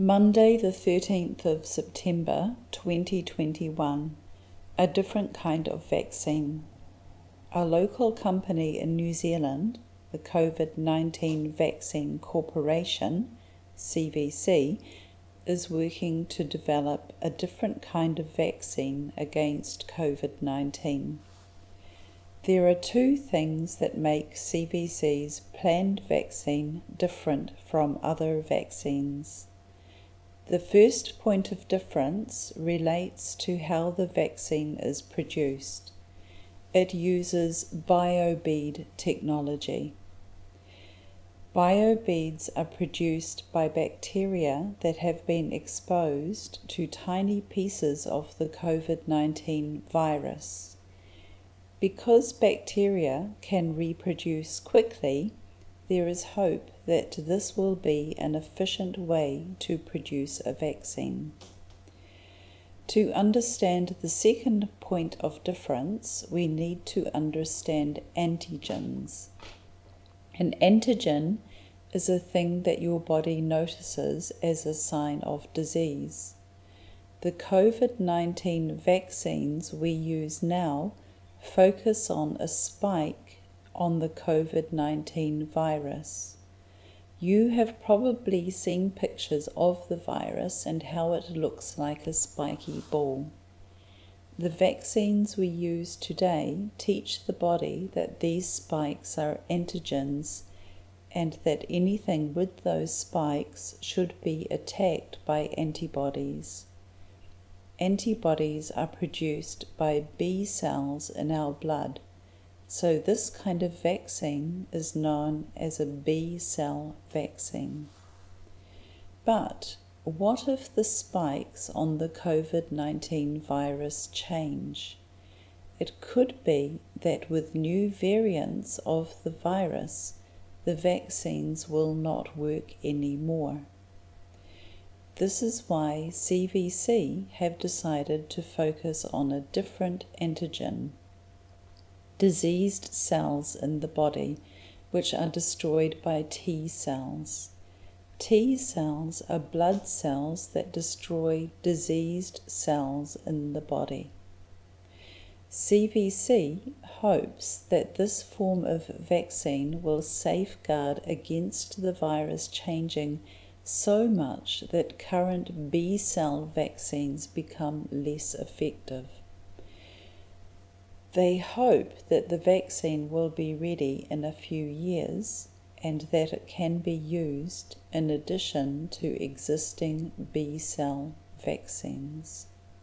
Monday, the 13th of September 2021. A different kind of vaccine. A local company in New Zealand, the COVID 19 Vaccine Corporation, CVC, is working to develop a different kind of vaccine against COVID 19. There are two things that make CVC's planned vaccine different from other vaccines. The first point of difference relates to how the vaccine is produced. It uses biobead technology. Biobeads are produced by bacteria that have been exposed to tiny pieces of the COVID 19 virus. Because bacteria can reproduce quickly, there is hope that this will be an efficient way to produce a vaccine. To understand the second point of difference, we need to understand antigens. An antigen is a thing that your body notices as a sign of disease. The COVID 19 vaccines we use now focus on a spike on the COVID 19 virus. You have probably seen pictures of the virus and how it looks like a spiky ball. The vaccines we use today teach the body that these spikes are antigens and that anything with those spikes should be attacked by antibodies. Antibodies are produced by B cells in our blood so, this kind of vaccine is known as a B cell vaccine. But what if the spikes on the COVID 19 virus change? It could be that with new variants of the virus, the vaccines will not work anymore. This is why CVC have decided to focus on a different antigen diseased cells in the body, which are destroyed by T cells. T cells are blood cells that destroy diseased cells in the body. CVC hopes that this form of vaccine will safeguard against the virus changing so much that current B cell vaccines become less effective. They hope that the vaccine will be ready in a few years and that it can be used in addition to existing B cell vaccines.